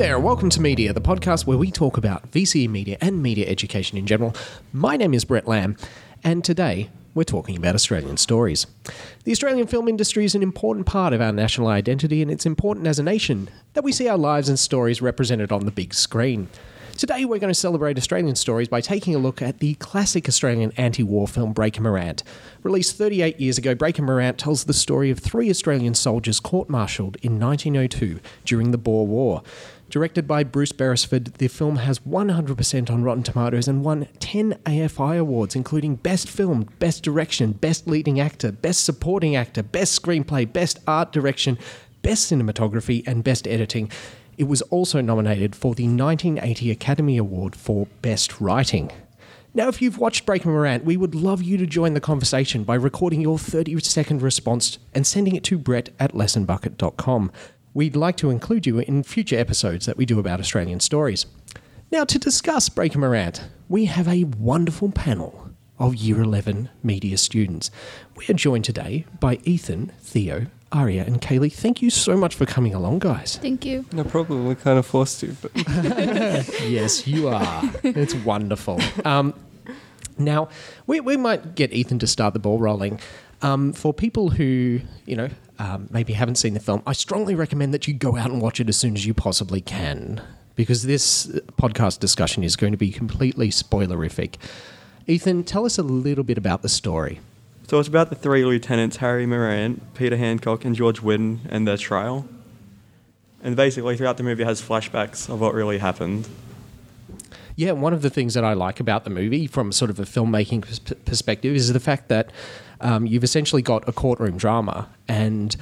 There, welcome to Media, the podcast where we talk about VCE media and media education in general. My name is Brett Lamb, and today we're talking about Australian stories. The Australian film industry is an important part of our national identity, and it's important as a nation that we see our lives and stories represented on the big screen. Today, we're going to celebrate Australian stories by taking a look at the classic Australian anti war film Breaker Morant. Released 38 years ago, Breaker Morant tells the story of three Australian soldiers court martialed in 1902 during the Boer War. Directed by Bruce Beresford, the film has 100% on Rotten Tomatoes and won 10 AFI awards, including Best Film, Best Direction, Best Leading Actor, Best Supporting Actor, Best Screenplay, Best Art Direction, Best Cinematography, and Best Editing. It was also nominated for the 1980 Academy Award for Best Writing. Now, if you've watched Breaker Morant, we would love you to join the conversation by recording your 30 second response and sending it to brett at lessonbucket.com. We'd like to include you in future episodes that we do about Australian stories. Now, to discuss Breaker Morant, we have a wonderful panel of Year 11 media students. We are joined today by Ethan, Theo, Aria, and Kaylee. Thank you so much for coming along, guys. Thank you. No problem. We're kind of forced to, but Yes, you are. it's wonderful. Um, now, we, we might get Ethan to start the ball rolling. Um, for people who, you know, um, maybe haven't seen the film, I strongly recommend that you go out and watch it as soon as you possibly can because this podcast discussion is going to be completely spoilerific. Ethan, tell us a little bit about the story. so it's about the three lieutenants: Harry Morant, Peter Hancock, and George Witton, and their trial. And basically, throughout the movie, it has flashbacks of what really happened. Yeah, one of the things that I like about the movie from sort of a filmmaking pers- perspective is the fact that um, you've essentially got a courtroom drama and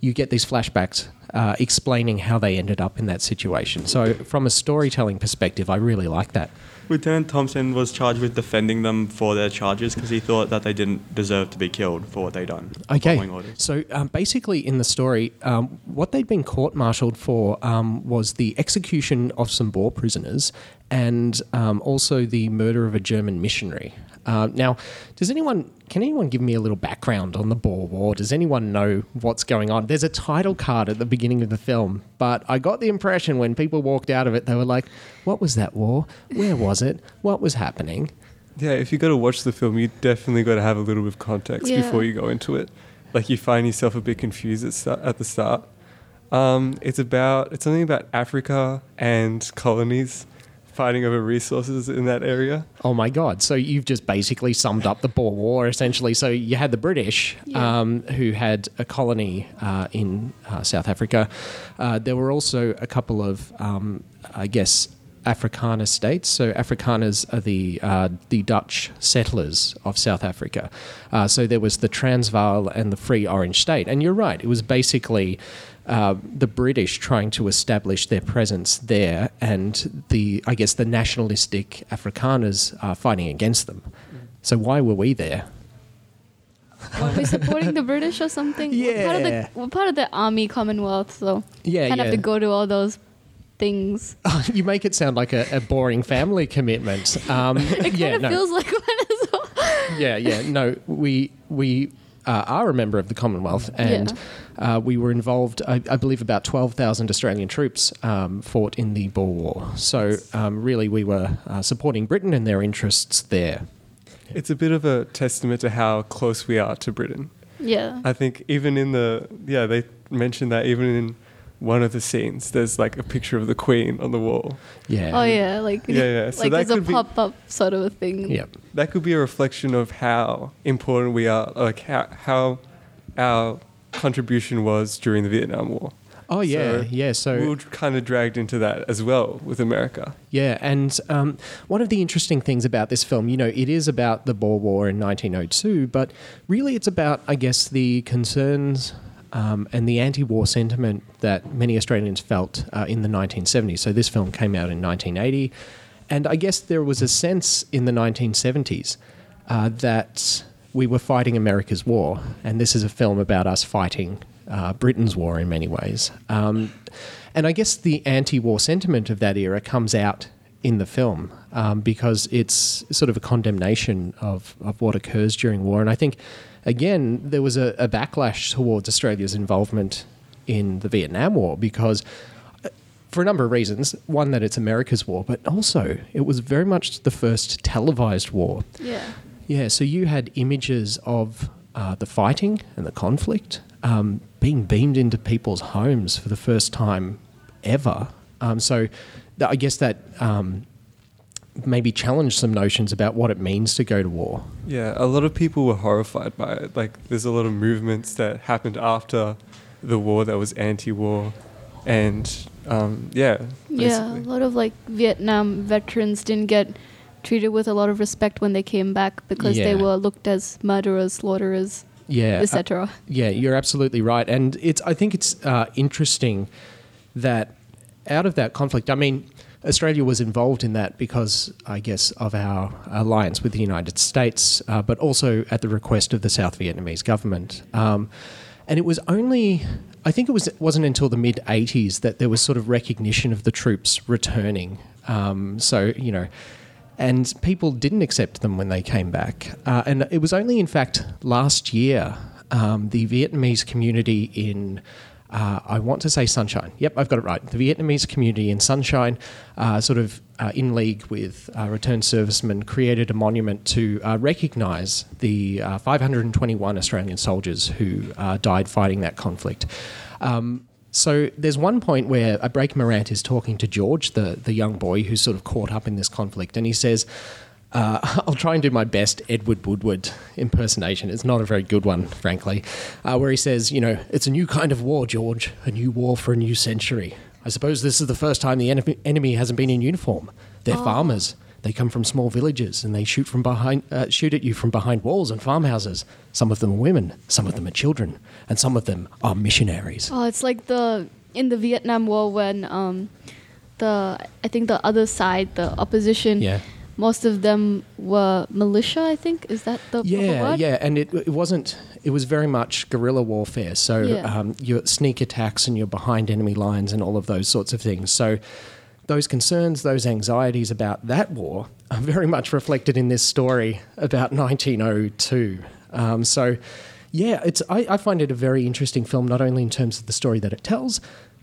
you get these flashbacks uh, explaining how they ended up in that situation. So, from a storytelling perspective, I really like that. Lieutenant Thompson was charged with defending them for their charges because he thought that they didn't deserve to be killed for what they'd done. Okay. So um, basically, in the story, um, what they'd been court martialed for um, was the execution of some Boer prisoners and um, also the murder of a German missionary. Uh, now, does anyone can anyone give me a little background on the Boer War? Does anyone know what's going on? There's a title card at the beginning of the film, but I got the impression when people walked out of it, they were like, "What was that war? Where was it? What was happening?" Yeah, if you got to watch the film, you definitely got to have a little bit of context Yeah. before you go into it. Like you find yourself a bit confused at, start, at the start. Um, it's about it's something about Africa and colonies fighting over resources in that area. Oh my God. So you've just basically summed up the Boer War essentially. So you had the British Yeah. um, who had a colony uh, in uh, South Africa. Uh, there were also a couple of, um, I guess, Afrikaner states. So Afrikaners are the uh, the Dutch settlers of South Africa. Uh, so there was the Transvaal and the Free Orange State. And you're right, it was basically uh, the British trying to establish their presence there, and the I guess the nationalistic Afrikaners are fighting against them. So why were we there? Were we supporting the British or something? We're part of Yeah. the, we're part of the Army Commonwealth, so Yeah, kind of yeah. have to go to all those things. you make it sound like a, a boring family commitment. Um, It yeah, kind of no. feels like one as well. yeah, yeah. No, we we uh, are a member of the Commonwealth, and uh, we were involved. I, I believe about twelve thousand Australian troops um, fought in the Boer War. So um, really, we were uh, supporting Britain and their interests there. It's a bit of a testament to how close we are to Britain. Yeah. I think even in the yeah they mentioned that even in one of the scenes there's like a picture of the Queen on the wall. Yeah. Oh yeah, like Yeah, yeah. So like that there's a could be- pop up sort of a thing. Yep. That could be a reflection of how important we are, like how, how our contribution was during the Vietnam War. Oh yeah, So yeah. So we were kind of dragged into that as well with America. Yeah, and um, one of the interesting things about this film, you know, it is about the Boer War in 1902, but really it's about, I guess, the concerns um, and the anti war sentiment that many Australians felt uh, in the 1970s. So this film came out in 1980, and I guess there was a sense in the 1970s uh, that we were fighting America's war, and this is a film about us fighting uh, Britain's war in many ways. Um, and I guess the anti war sentiment of that era comes out in the film um, because it's sort of a condemnation of, of what occurs during war. And I think, again, there was a, a backlash towards Australia's involvement in the Vietnam War because uh, for a number of reasons. One, that it's America's war, but also it was very much the first televised war. Yeah. Yeah, so you had images of uh, the fighting and the conflict um, being beamed into people's homes for the first time ever. Um, so th- I guess that um, maybe challenged some notions about what it means to go to war. Yeah, a lot of people were horrified by it. Like, there's a lot of movements that happened after the war that was anti-war, and um, yeah, Yeah, a lot of like Vietnam veterans didn't get treated with a lot of respect when they came back because they were looked as murderers, slaughterers, Yeah, uh, etc. Yeah, you're absolutely right, and it's. I think it's uh, interesting that out of that conflict, I mean, Australia was involved in that because, I guess, of our alliance with the United States, uh, but also at the request of the South Vietnamese government. Um, and it was only, I think it was it wasn't until the mid '80s that there was sort of recognition of the troops returning. Um, so you know. And people didn't accept them when they came back. Uh, and it was only, in fact, last year, um, the Vietnamese community in, uh, I want to say Sunshine. Yep, I've got it right. The Vietnamese community in Sunshine, uh, sort of uh, in league with uh, returned servicemen, created a monument to uh, recognise the uh, 521 Australian soldiers who died fighting that conflict. Um, so there's one point where a Breaker Morant is talking to George, the, the young boy who's sort of caught up in this conflict, and he says, uh, I'll try and do my best Edward Woodward impersonation. It's not a very good one, frankly, uh, where he says, you know, it's a new kind of war, George, a new war for a new century. I suppose this is the first time the enemy, enemy hasn't been in uniform. They're farmers. They come from small villages and they shoot from behind, uh, shoot at you from behind walls and farmhouses. Some of them are women, some of them are children, and some of them are missionaries. Oh, it's like the in the Vietnam War when um, the I think the other side, the opposition, Yeah. most of them were militia. I think is that the Yeah, word? yeah, and it, it wasn't. It was very much guerrilla warfare. So Yeah. um, your sneak attacks and you're behind enemy lines and all of those sorts of things. So those concerns, those anxieties about that war are very much reflected in this story about 1902. Um, so yeah, it's. I, I find it a very interesting film, not only in terms of the story that it tells,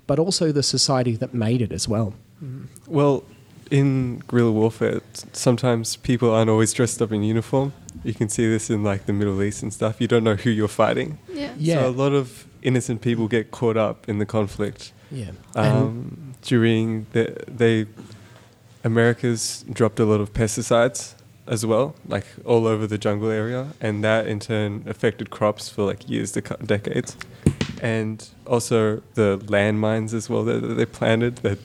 but also the society that made it as well. Well, in guerrilla warfare, sometimes people aren't always dressed up in uniform. You can see this in like the Middle East and stuff. You don't know who you're fighting. Yeah. Yeah. So a lot of innocent people get caught up in the conflict. Yeah, and- Um, during the they America's dropped a lot of pesticides as well, like all over the jungle area, and that in turn affected crops for like years to decades, and also the landmines as well that, that they planted that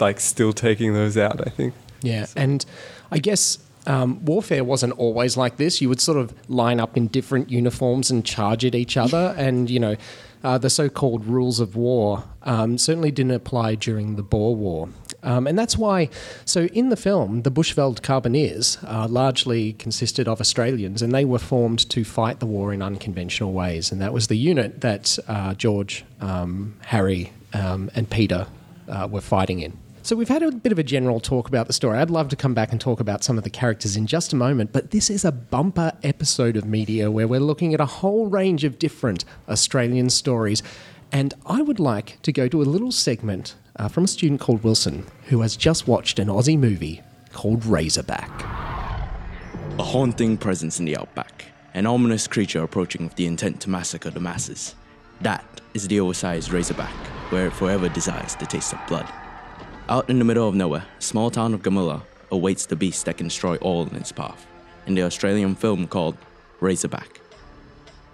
like still taking those out. I think. Yeah, and I guess um, warfare wasn't always like this. You would sort of line up in different uniforms and charge at each other, and you know, uh, the so-called rules of war um, certainly didn't apply during the Boer War. Um, and that's why, so in the film, the Bushveld Carbineers uh, largely consisted of Australians, and they were formed to fight the war in unconventional ways. And that was the unit that uh, George, um, Harry, um, and Peter uh, were fighting in. So we've had a bit of a general talk about the story. I'd love to come back and talk about some of the characters in just a moment, but this is a bumper episode of Media where we're looking at a whole range of different Australian stories. And I would like to go to a little segment uh, from a student called Wilson who has just watched an Aussie movie called Razorback. A haunting presence in the outback, an ominous creature approaching with the intent to massacre the masses. That is the oversized razorback, where it forever desires the taste of blood. Out in the middle of nowhere, small town of Gamulla awaits the beast that can destroy all in its path, in the Australian film called Razorback.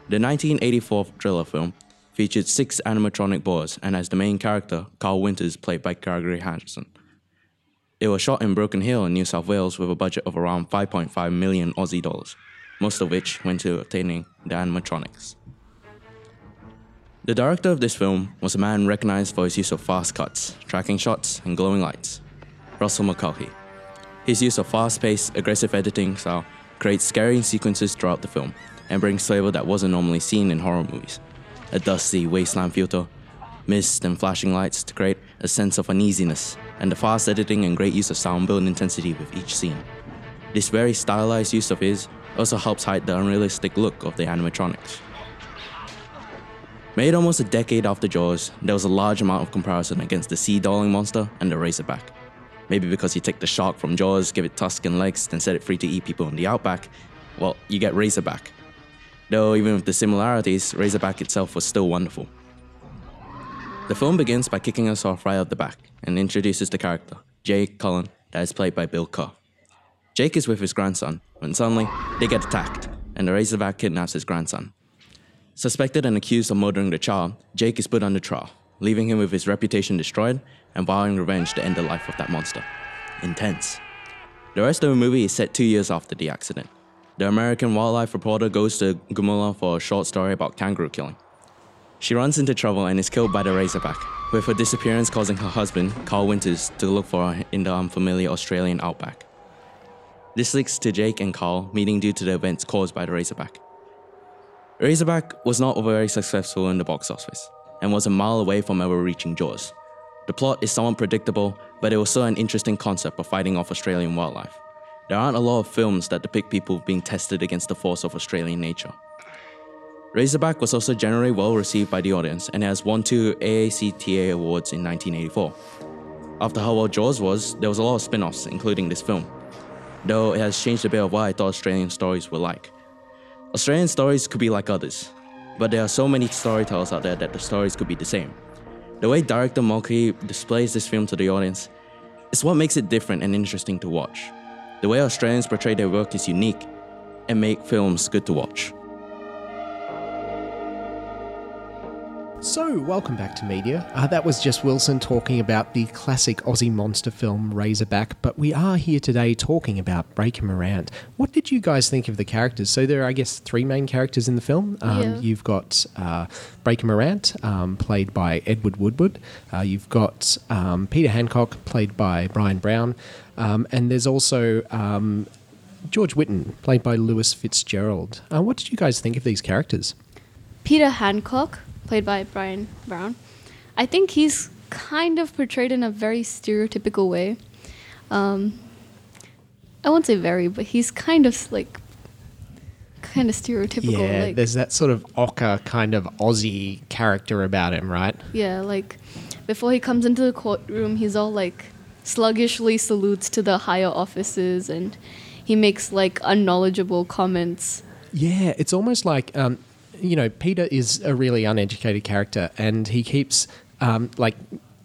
The 1984 thriller film featured six animatronic boars and has the main character, Carl Winters, played by Gregory Harrison. It was shot in Broken Hill in New South Wales with a budget of around 5.5 million Aussie dollars, most of which went to obtaining the animatronics. The director of this film was a man recognized for his use of fast cuts, tracking shots, and glowing lights, Russell Mulcahy. His use of fast paced, aggressive editing style creates scary sequences throughout the film and brings flavor that wasn't normally seen in horror movies. A dusty wasteland filter, mist and flashing lights to create a sense of uneasiness, and the fast editing and great use of sound build intensity with each scene. This very stylized use of his also helps hide the unrealistic look of the animatronics. Made almost a decade after Jaws, there was a large amount of comparison against the sea dwelling monster and the Razorback. Maybe because you take the shark from Jaws, give it tusks and legs, then set it free to eat people in the outback, well, you get Razorback. Though, even with the similarities, Razorback itself was still wonderful. The film begins by kicking us off right at the back and introduces the character, Jake Cullen, that is played by Bill Kerr. Jake is with his grandson when suddenly they get attacked and the Razorback kidnaps his grandson. Suspected and accused of murdering the child, Jake is put under trial, leaving him with his reputation destroyed and vowing revenge to end the life of that monster. Intense. The rest of the movie is set two years after the accident. The American wildlife reporter goes to Gamulla for a short story about kangaroo killing. She runs into trouble and is killed by the Razorback, with her disappearance causing her husband, Carl Winters, to look for her in the unfamiliar Australian outback. This leads to Jake and Carl meeting due to the events caused by the Razorback. Razorback was not very successful in the box office and was a mile away from ever reaching Jaws. The plot is somewhat predictable, but it was still an interesting concept of fighting off Australian wildlife. There aren't a lot of films that depict people being tested against the force of Australian nature. Razorback was also generally well received by the audience and has won two AACTA awards in 1984. After how well Jaws was, there was a lot of spin offs, including this film, though it has changed a bit of what I thought Australian stories were like. Australian stories could be like others, but there are so many storytellers out there that the stories could be the same. The way director Mulcahy displays this film to the audience is what makes it different and interesting to watch. The way Australians portray their work is unique and make films good to watch. So, welcome back to media. Uh, that was just Wilson talking about the classic Aussie monster film Razorback, but we are here today talking about Breaker Morant. What did you guys think of the characters? So, there are, I guess, three main characters in the film. Um, Yeah. You've got uh, Breaker Morant, um, played by Edward Woodward. Uh, you've got um, Peter Hancock, played by Bryan Brown. Um, and there's also um, George Witton, played by Lewis Fitzgerald. Uh, what did you guys think of these characters? Peter Hancock, played by Bryan Brown, I think he's kind of portrayed in a very stereotypical way. Um, I won't say very, but he's kind of like kind of stereotypical. Yeah, like, there's that sort of ocker kind of Aussie character about him, right? yeah, like before he comes into the courtroom, he's all like sluggishly salutes to the higher officers and he makes like unknowledgeable comments. Yeah, it's almost like um, you know Peter is a really uneducated character, and he keeps um, like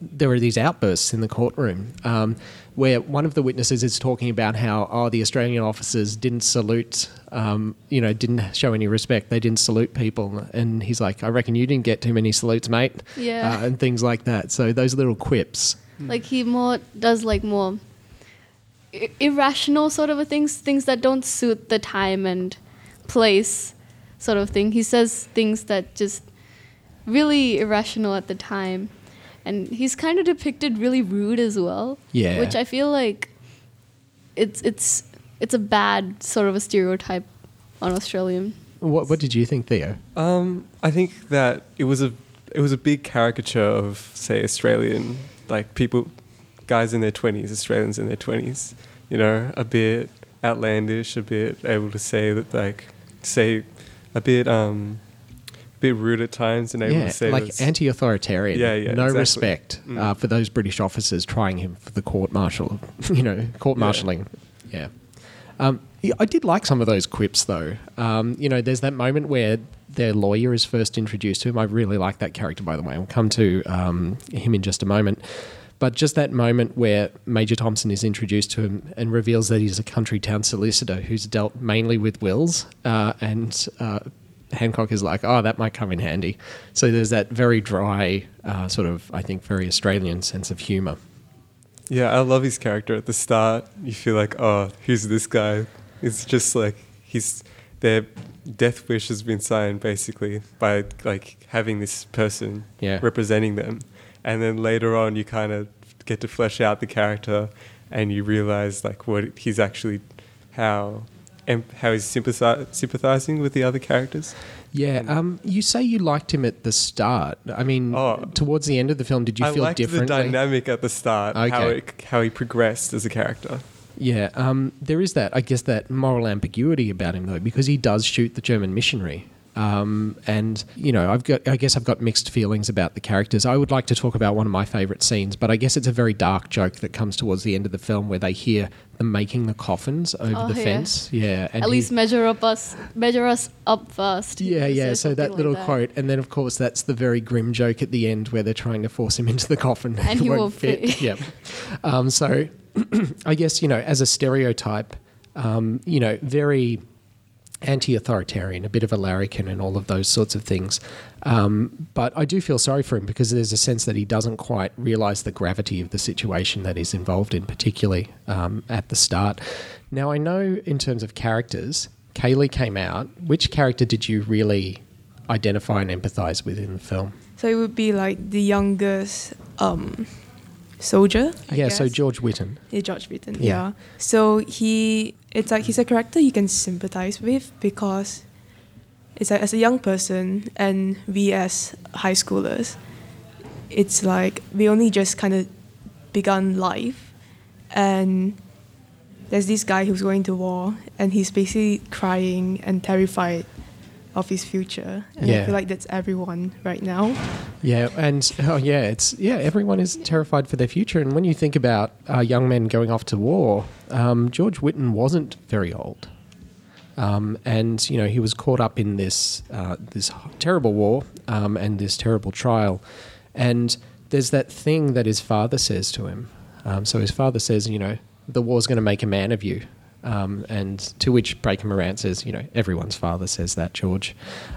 there are these outbursts in the courtroom um, where one of the witnesses is talking about how oh the Australian officers didn't salute um, you know didn't show any respect they didn't salute people and he's like I reckon you didn't get too many salutes mate Yeah. uh, and things like that. So those little quips. Like he more does like more irrational sort of a things, things that don't suit the time and place sort of thing. He says things that just really irrational at the time. And he's kind of depicted really rude as well. Yeah. Which I feel like it's it's it's a bad sort of a stereotype on Australian. what, what did you think Theo Um, I think that it was a it was a big caricature of say Australian like people, guys in their twenties, Australians in their twenties. You know, a bit outlandish, a bit able to say that like say a bit um, a bit rude at times and able yeah, to say like that's- anti-authoritarian. Yeah, yeah, No exactly. respect Mm. uh, for those British officers trying him for the court martial. you know, court Yeah. martialing. Yeah. Um, I did like some of those quips though. Um, you know, there's that moment where their lawyer is first introduced to him. I really like that character, by the way. We'll come to um, him in just a moment. But just that moment where Major Thompson is introduced to him and reveals that he's a country town solicitor who's dealt mainly with wills, uh, and uh, Hancock is like, oh, that might come in handy. So there's that very dry, uh, sort of, I think, very Australian sense of humour. Yeah, I love his character at the start. You feel like, oh, who's this guy? It's just like he's their death wish has been signed basically by like having this person Yeah. representing them, and then later on you kind of get to flesh out the character, and you realize like what he's actually how and how he's sympathizing with the other characters. Yeah, um, you say you liked him at the start. I mean, Oh. towards the end of the film, did you I feel liked differently? the dynamic at the start, how Okay. it, how he progressed as a character. Yeah, um, there is that, I guess, that moral ambiguity about him, though, because he does shoot the German missionary. Um, and you know, I've got, I guess, I've got mixed feelings about the characters. I would like to talk about one of my favourite scenes, but I guess it's a very dark joke that comes towards the end of the film where they hear them making the coffins over Oh, the yeah. fence. Yeah, and At he- least measure up us, measure us up first. Yeah, yeah. So that something little like quote, and then of course that's the very grim joke at the end where they're trying to force him into the coffin, And he won't fit. yeah. Um, so, I guess you know, as a stereotype, um, you know, very anti-authoritarian, a bit of a larrikin, and all of those sorts of things. Um, but I do feel sorry for him because there's a sense that he doesn't quite realise the gravity of the situation that he's involved in, particularly um, at the start. Now, I know in terms of characters, Kaylee came out. Which character did you really identify and empathise with in the film? So it would be like the youngest um, soldier. I yeah, so. George Witton. Yeah, George Witton. Yeah. Yeah. So he, it's like he's a character you can sympathize with because it's like as a young person and we as high schoolers, it's like we only just kind of begun life, and there's this guy who's going to war and he's basically crying and terrified of his future, and Yeah. I feel like that's everyone right now. Yeah, and oh yeah, it's yeah. Everyone is terrified for their future, and when you think about uh, young men going off to war, um, George Witton wasn't very old, um, and you know he was caught up in this uh, this terrible war um, and this terrible trial, and there's that thing that his father says to him. Um, so his father says, you know, the war's going to make a man of you. Um, and to which Breaker Morant says, you know, everyone's father says that, George.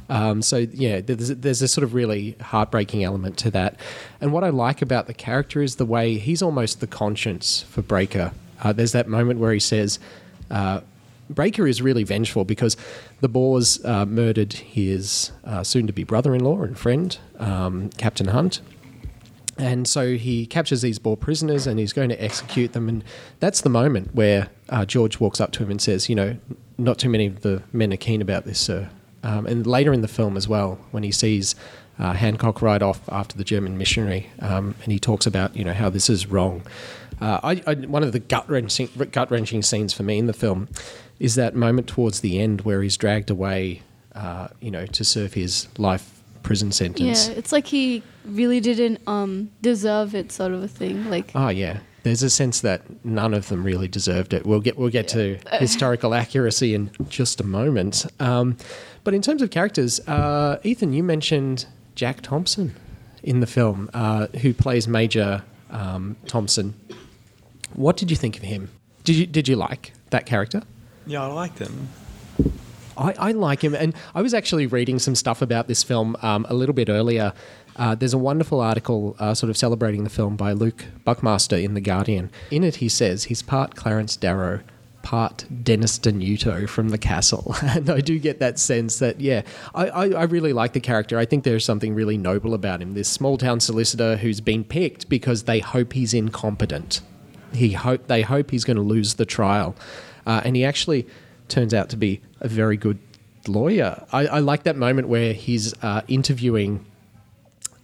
Um, so, yeah, there's, there's a sort of really heartbreaking element to that. And what I like about the character is the way he's almost the conscience for Breaker. Uh, there's that moment where he says, uh, Breaker is really vengeful because the Boers uh, murdered his uh, soon to be brother in law and friend, um, Captain Hunt. And so he captures these Boer prisoners and he's going to execute them. And that's the moment where uh, George walks up to him and says, You know, not too many of the men are keen about this, sir. Um, and later in the film as well, when he sees uh, Hancock ride off after the German missionary um, and he talks about, you know, how this is wrong. Uh, I, I, one of the gut wrenching, gut wrenching scenes for me in the film is that moment towards the end where he's dragged away, uh, you know, to serve his life prison sentence. Yeah, it's like he really didn't um, deserve it, sort of a thing. Like, Oh yeah, there's a sense that none of them really deserved it. We'll get we'll get to historical accuracy in just a moment. Um, but in terms of characters, uh, Ethan, you mentioned Jack Thompson in the film, uh, who plays Major um, Thompson. What did you think of him? Did you did you like that character? Yeah, I liked him. I, I like him, and I was actually reading some stuff about this film um, a little bit earlier. Uh, there's a wonderful article uh, sort of celebrating the film by Luke Buckmaster in The Guardian. In it, he says he's part Clarence Darrow, part Dennis Denuto from The Castle. and I do get that sense that, yeah, I, I, I really like the character. I think there's something really noble about him. This small town solicitor who's been picked because they hope he's incompetent. He hope they hope he's going to lose the trial, uh, and he actually turns out to be a very good lawyer. I, I like that moment where he's uh, interviewing.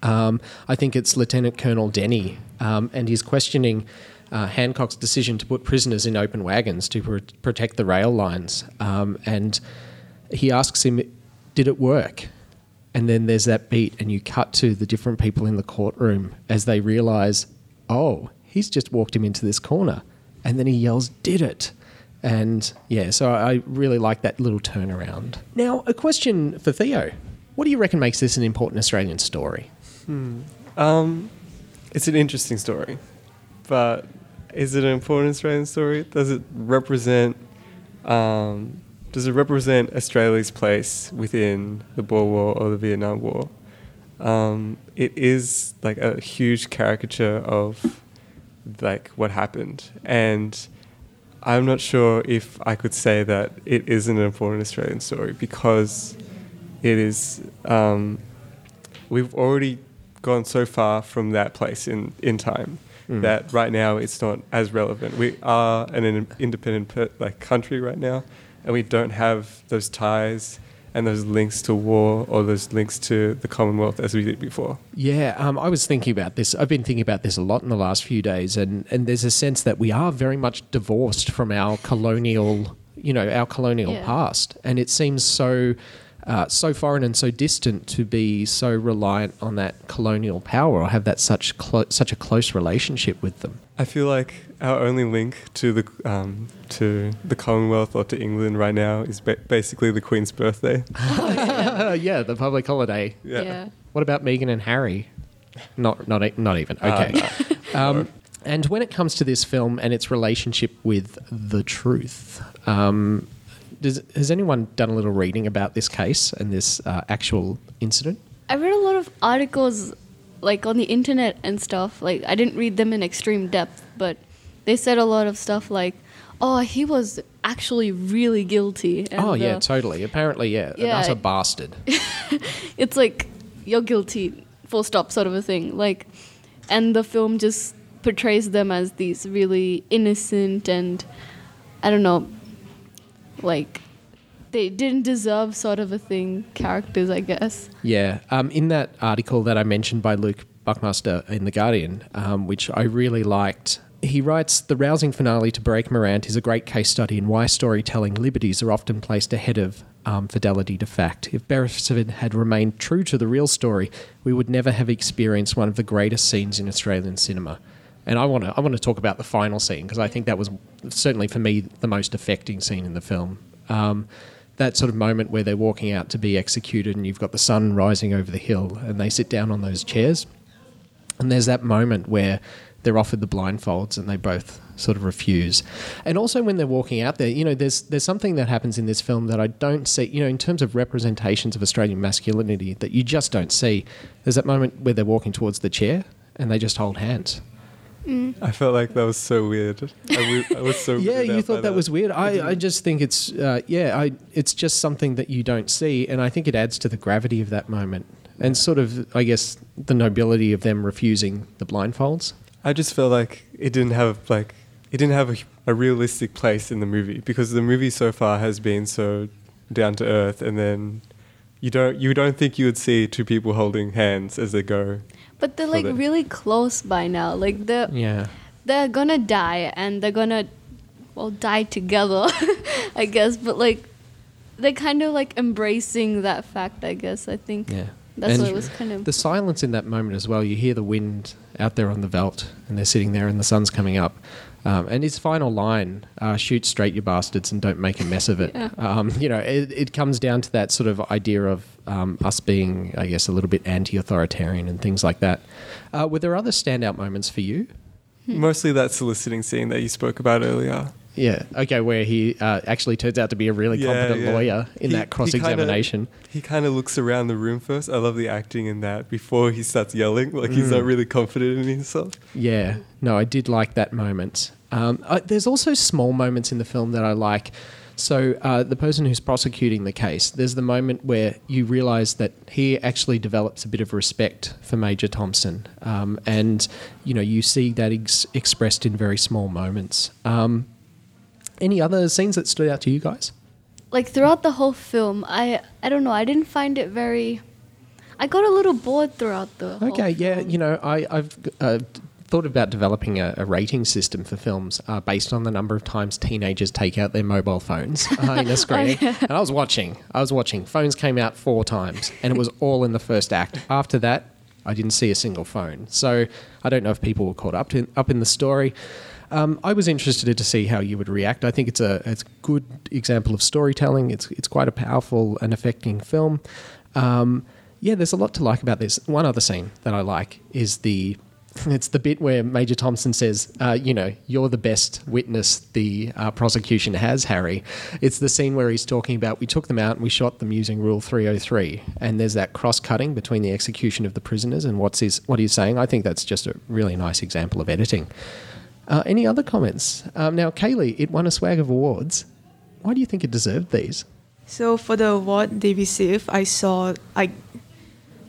Um, I think it's Lieutenant Colonel Denny, um, and he's questioning uh, Hancock's decision to put prisoners in open wagons to pr- protect the rail lines. Um, and he asks him, "Did it work?" And then there's that beat, and you cut to the different people in the courtroom as they realise, "Oh, he's just walked him into this corner," and then he yells, "Did it!" And yeah, so I really like that little turnaround. Now, a question for Theo. What do you reckon makes this an important Australian story? Um, it's an interesting story, but is it an important Australian story? Does it represent? Um, does it represent Australia's place within the Boer War or the Vietnam War? Um, it is like a huge caricature of like what happened, and I'm not sure if I could say that it isn't an important Australian story because it is. Um, we've already gone so far from that place in, in time Mm. that right now it's not as relevant. We are an, in- independent per, like country right now, and we don't have those ties and those links to war or those links to the Commonwealth as we did before. Yeah, um, I was thinking about this. I've been thinking about this a lot in the last few days, and, and there's a sense that we are very much divorced from our colonial, you know, our colonial Yeah. past, and it seems so uh, so foreign and so distant to be so reliant on that colonial power or have that such clo- such a close relationship with them? I feel like our only link to the um, to the Commonwealth or to England right now is ba- basically the Queen's birthday. yeah, the public holiday. Yeah. yeah. What about Meghan and Harry? Not not e- not even. Uh, Okay. um, and when it comes to this film and its relationship with the truth, um, does, has anyone done a little reading about this case and this uh, actual incident? I read a lot of articles like on the internet and stuff. Like I didn't read them in extreme depth, but they said a lot of stuff like, "Oh, he was actually really guilty." And oh yeah, uh, totally. Apparently, yeah, an Yeah. utter bastard. it's like you're guilty, full stop, sort of a thing. Like, and the film just portrays them as these really innocent and I don't know, like they didn't deserve sort of a thing characters, I guess. Yeah. Um, in that article that I mentioned by Luke Buckmaster in The Guardian, um, which I really liked, he writes The rousing finale to Breaker Morant is a great case study in why storytelling liberties are often placed ahead of um, fidelity to fact. If Beresford had remained true to the real story, we would never have experienced one of the greatest scenes in Australian cinema. And I want to I want to talk about the final scene because I think that was certainly for me the most affecting scene in the film. Um, that sort of moment where they're walking out to be executed and you've got the sun rising over the hill and they sit down on those chairs. And there's that moment where they're offered the blindfolds and they both sort of refuse. And also when they're walking out there, you know, there's there's something that happens in this film that I don't see, you know, in terms of representations of Australian masculinity that you just don't see. There's that moment where they're walking towards the chair and they just hold hands. I felt like that was so weird. I, w- I was so yeah, you out by thought that was weird. I, I just think it's uh, yeah, I it's just something that you don't see, and I think it adds to the gravity of that moment, and sort of I guess the nobility of them refusing the blindfolds. I just felt like it didn't have like it didn't have a, a realistic place in the movie because the movie so far has been so down to earth, and then you don't you don't think you would see two people holding hands as they go. But they're like the- really close by now. Like they're Yeah, they're gonna die and they're gonna well die together, I guess. But like they're kind of like embracing that fact. I guess I think yeah. that's And what it was kind of. The silence in that moment as well. You hear the wind out there on the veldt, and they're sitting there, and the sun's coming up. Um, and his final line, uh, "Shoot straight, you bastards, and don't make a mess of it." Yeah. Um, you know, it, it comes down to that sort of idea of um, us being, I guess, a little bit anti-authoritarian and things like that. Uh, were there other standout moments for you? Hmm. Mostly that soliciting scene that you spoke about earlier. Yeah. Okay. Where he uh, actually turns out to be a really Yeah, competent yeah. lawyer in He- that cross-examination. He kind of looks around the room first. I love the acting in that before he starts yelling, like he's not really confident in himself. Yeah, no, I did like that moment. Um, I, there's also small moments in the film that I like. So uh, the person who's prosecuting the case, there's the moment where you realise that he actually develops a bit of respect for Major Thompson, um, and you know you see that ex- expressed in very small moments. Um, any other scenes that stood out to you guys? like throughout the whole film, I I don't know. I didn't find it very. I got a little bored throughout the. whole Okay, yeah, film. you know, I, I've uh, thought about developing a, a rating system for films uh, based on the number of times teenagers take out their mobile phones uh, in a screening. And I was watching, I was watching. Phones came out four times, and it was all in the first act. After that, I didn't see a single phone. So I don't know if people were caught up to, up in the story. Um, I was interested to see how you would react. I think it's a it's a good example of storytelling. It's it's quite a powerful and affecting film. Um, yeah, there's a lot to like about this. One other scene that I like is the it's the bit where Major Thompson says, uh, "You know, you're the best witness the uh, prosecution has, Harry." It's the scene where he's talking about we took them out and we shot them using Rule 303, and there's that cross-cutting between the execution of the prisoners and what's his what he's saying. I think that's just a really nice example of editing. Uh, any other comments? Um, now, Kaylee, it won a swag of awards. Why do you think it deserved these? So for the award they received, I saw I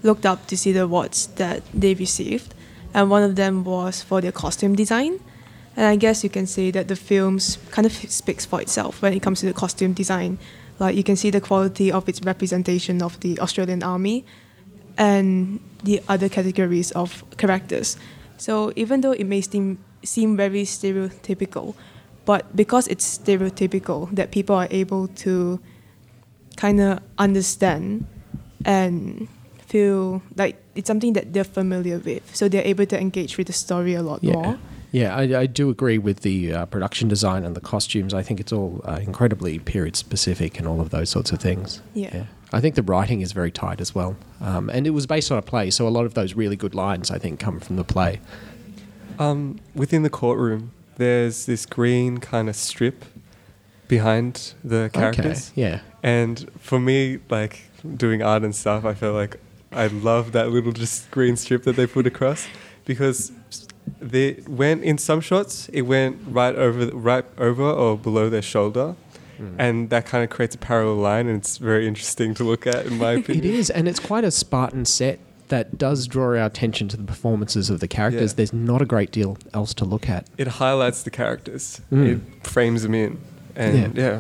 looked up to see the awards that they received, and one of them was for their costume design. And I guess you can say that the films kind of speaks for itself when it comes to the costume design. Like you can see the quality of its representation of the Australian Army and the other categories of characters. So even though it may seem seem very stereotypical, but because it's stereotypical, that people are able to kind of understand and feel like it's something that they're familiar with. So they're able to engage with the story a lot Yeah. more. Yeah, I, I do agree with the uh, production design and the costumes. I think it's all uh, incredibly period specific and all of those sorts of things. Yeah. I think the writing is very tight as well. Um, and it was based on a play, so a lot of those really good lines, I think, come from the play. Um, within the courtroom, there's this green kind of strip behind the characters. Okay, yeah. And for me, like doing art and stuff, I feel like I love that little just green strip that they put across because they went in some shots it went right over right over or below their shoulder. Hmm. And that kind of creates a parallel line, and it's very interesting to look at, in my opinion. it is and it's quite a Spartan set that does draw our attention to the performances of the characters. Yeah. There's not a great deal else to look at. It highlights the characters. Mm. It frames them in, and yeah, Yeah,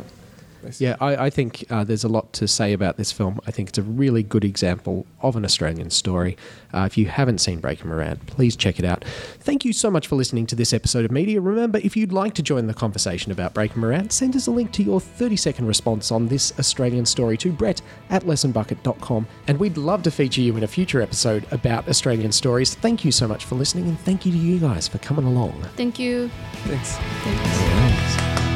I, I think uh, there's a lot to say about this film. I think it's a really good example of an Australian story. Uh, if you haven't seen Breaker Morant, please check it out. Thank you so much for listening to this episode of Media. Remember, if you'd like to join the conversation about Breaker Morant, send us a link to your 30 second response on this Australian story to brett at lessonbucket.com. And we'd love to feature you in a future episode about Australian stories. Thank you so much for listening, and thank you to you guys for coming along. Thank you. Thanks. Thanks.